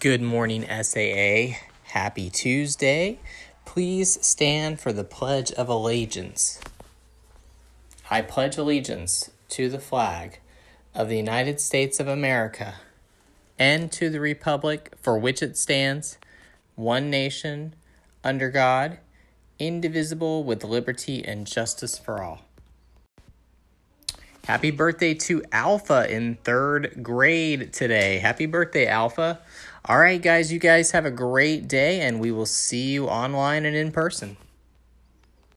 Good morning, SAA. Happy Tuesday. Please stand for the Pledge of Allegiance. I pledge allegiance to the flag of the United States of America and to the Republic for which it stands, one nation, under God, indivisible, with liberty and justice for all. Happy birthday to Alpha in third grade today. Happy birthday, Alpha. All right, guys, you guys have a great day, and we will see you online and in person.